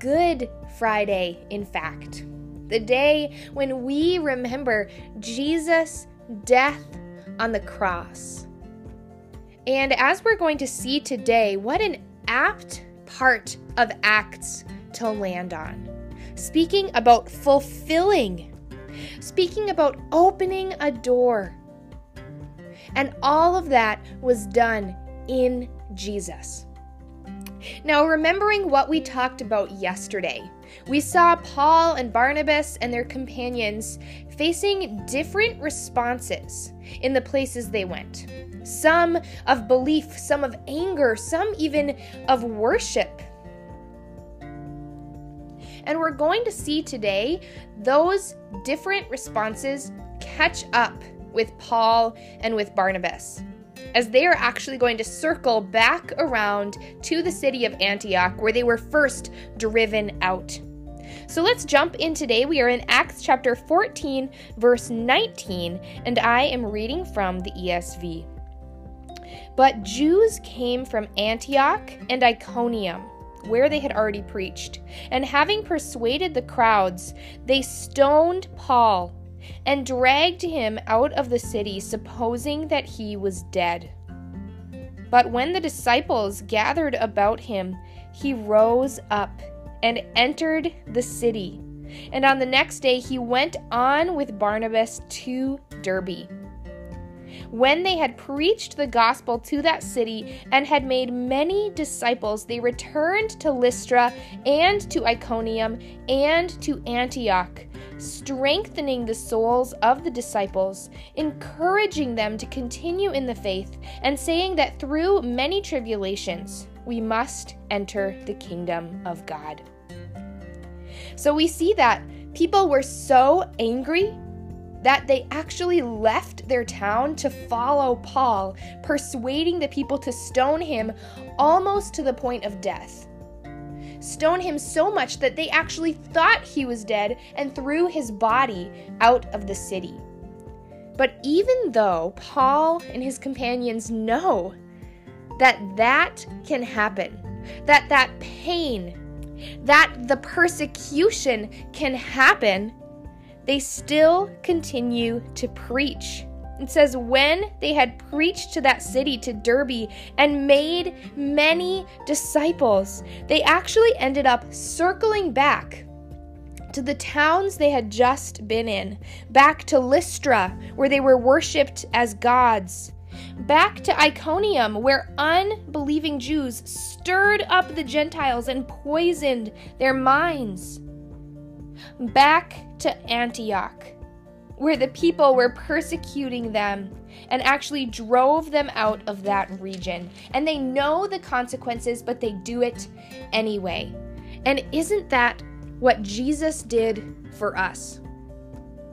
Good Friday, in fact. The day when we remember Jesus' death on the cross. And as we're going to see today, what an apt part of Acts to land on. Speaking about fulfilling, speaking about opening a door. And all of that was done in Jesus. Now, remembering what we talked about yesterday, we saw Paul and Barnabas and their companions facing different responses in the places they went. Some of belief, some of anger, some even of worship. And we're going to see today those different responses catch up with Paul and with Barnabas as they are actually going to circle back around to the city of Antioch where they were first driven out. So let's jump in today. We are in Acts chapter 14, verse 19, and I am reading from the ESV. But Jews came from Antioch and Iconium, where they had already preached, and having persuaded the crowds, they stoned Paul and dragged him out of the city, supposing that he was dead. But when the disciples gathered about him, he rose up and entered the city. And on the next day he went on with Barnabas to Derbe. When they had preached the gospel to that city and had made many disciples, they returned to Lystra and to Iconium and to Antioch, strengthening the souls of the disciples, encouraging them to continue in the faith, and saying that through many tribulations we must enter the kingdom of God. So we see that people were so angry that they actually left their town to follow Paul, persuading the people to stone him almost to the point of death. Stone him so much that they actually thought he was dead and threw his body out of the city. But even though Paul and his companions know that that can happen, that that pain, that the persecution can happen, they still continue to preach. It says, when they had preached to that city, to Derbe, and made many disciples, they actually ended up circling back to the towns they had just been in, back to Lystra, where they were worshipped as gods, back to Iconium, where unbelieving Jews stirred up the Gentiles and poisoned their minds back to Antioch, where the people were persecuting them and actually drove them out of that region. And they know the consequences, but they do it anyway. And isn't that what Jesus did for us?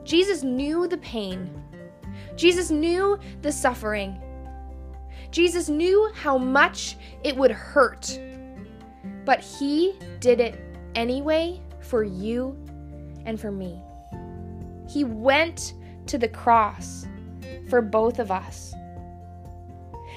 Jesus knew the pain, Jesus knew the suffering. Jesus knew how much it would hurt, but he did it anyway for you and for me. He went to the cross for both of us.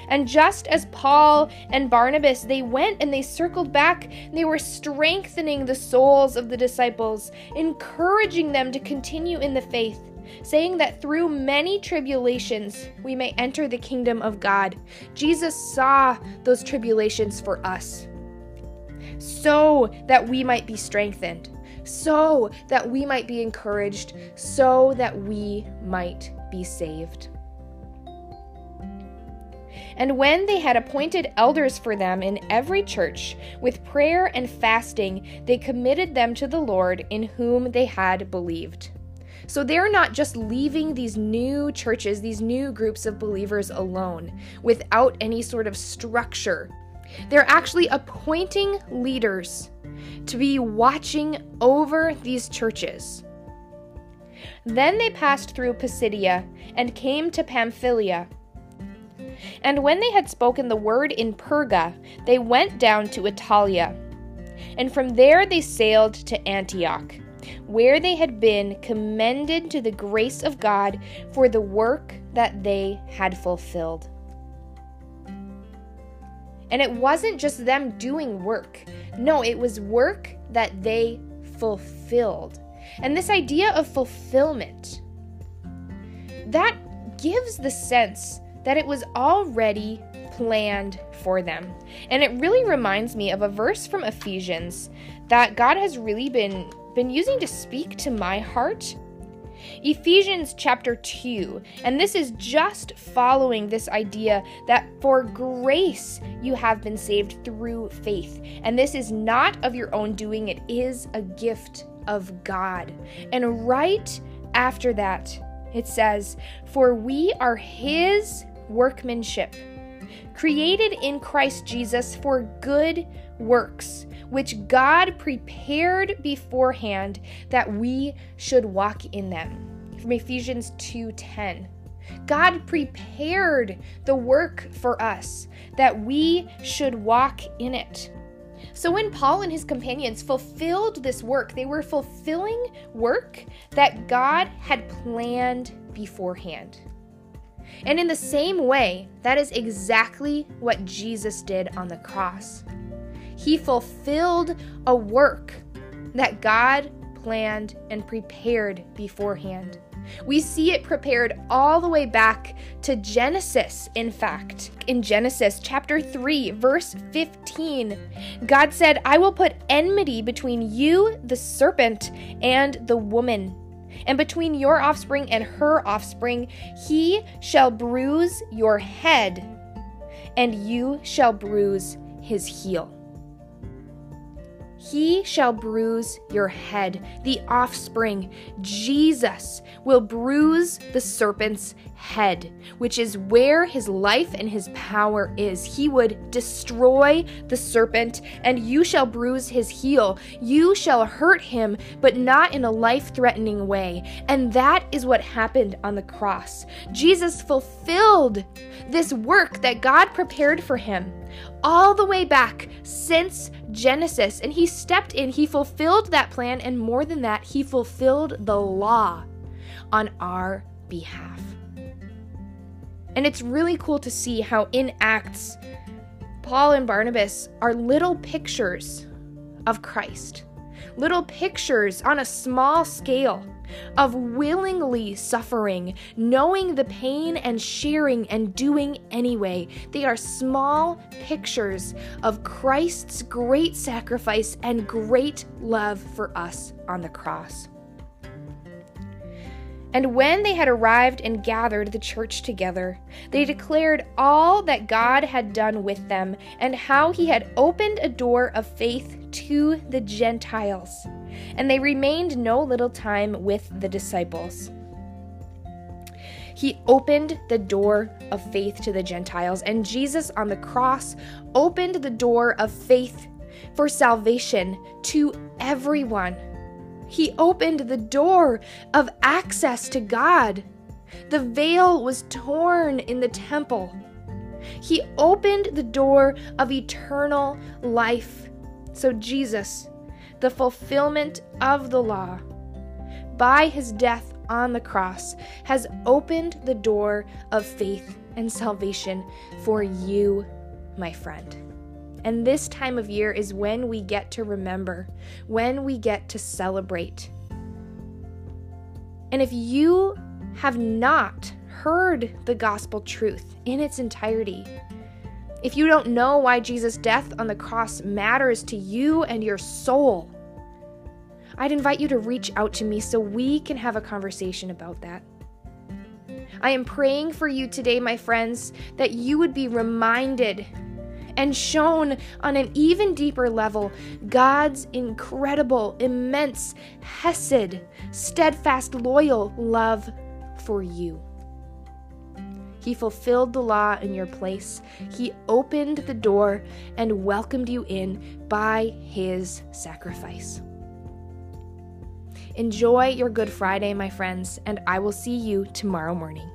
And just as Paul and Barnabas, they went and they circled back, they were strengthening the souls of the disciples, encouraging them to continue in the faith, saying that through many tribulations we may enter the kingdom of God. Jesus saw those tribulations for us so that we might be strengthened so that we might be encouraged, so that we might be saved. And when they had appointed elders for them in every church, with prayer and fasting, they committed them to the Lord in whom they had believed. So they're not just leaving these new churches, these new groups of believers alone, without any sort of structure They're actually appointing leaders to be watching over these churches. Then they passed through Pisidia and came to Pamphylia. And when they had spoken the word in Perga, they went down to Attalia. And from there they sailed to Antioch, where they had been commended to the grace of God for the work that they had fulfilled. And it wasn't just them doing work. No, it was work that they fulfilled. And this idea of fulfillment, that gives the sense that it was already planned for them. And it really reminds me of a verse from Ephesians that God has really been been using to speak to my heart Ephesians chapter 2, and this is just following this idea that for grace you have been saved through faith. And this is not of your own doing, it is a gift of God. And right after that, it says, For we are His workmanship, created in Christ Jesus for good works which God prepared beforehand that we should walk in them. From Ephesians 2:10. God prepared the work for us that we should walk in it. So when Paul and his companions fulfilled this work, they were fulfilling work that God had planned beforehand. And in the same way, that is exactly what Jesus did on the cross. He fulfilled a work that God planned and prepared beforehand. We see it prepared all the way back to Genesis, in fact. In Genesis chapter 3, verse 15, God said, I will put enmity between you, the serpent, and the woman, and between your offspring and her offspring. He shall bruise your head, and you shall bruise his heel. He shall bruise your head. The offspring, Jesus, will bruise the serpent's head, which is where his life and his power is. He would destroy the serpent, and you shall bruise his heel. You shall hurt him, but not in a life threatening way. And that is what happened on the cross. Jesus fulfilled this work that God prepared for him all the way back since Genesis. And he stepped in, he fulfilled that plan, and more than that, he fulfilled the law on our behalf. And it's really cool to see how in Acts, Paul and Barnabas are little pictures of Christ, little pictures on a small scale of willingly suffering, knowing the pain and sharing and doing anyway. They are small pictures of Christ's great sacrifice and great love for us on the cross. And when they had arrived and gathered the church together, they declared all that God had done with them and how he had opened a door of faith to the Gentiles and they remained no little time with the disciples. He opened the door of faith to the Gentiles, and Jesus on the cross opened the door of faith for salvation to everyone. He opened the door of access to God. The veil was torn in the temple. He opened the door of eternal life. So Jesus the fulfillment of the law, by his death on the cross, has opened the door of faith and salvation for you, my friend. And this time of year is when we get to remember, when we get to celebrate. And if you have not heard the gospel truth in its entirety, if you don't know why Jesus' death on the cross matters to you and your soul, I'd invite you to reach out to me so we can have a conversation about that. I am praying for you today, my friends, that you would be reminded and shown on an even deeper level God's incredible, immense, hesed, steadfast, loyal love for you. He fulfilled the law in your place. He opened the door and welcomed you in by his sacrifice. Enjoy your Good Friday, my friends, and I will see you tomorrow morning.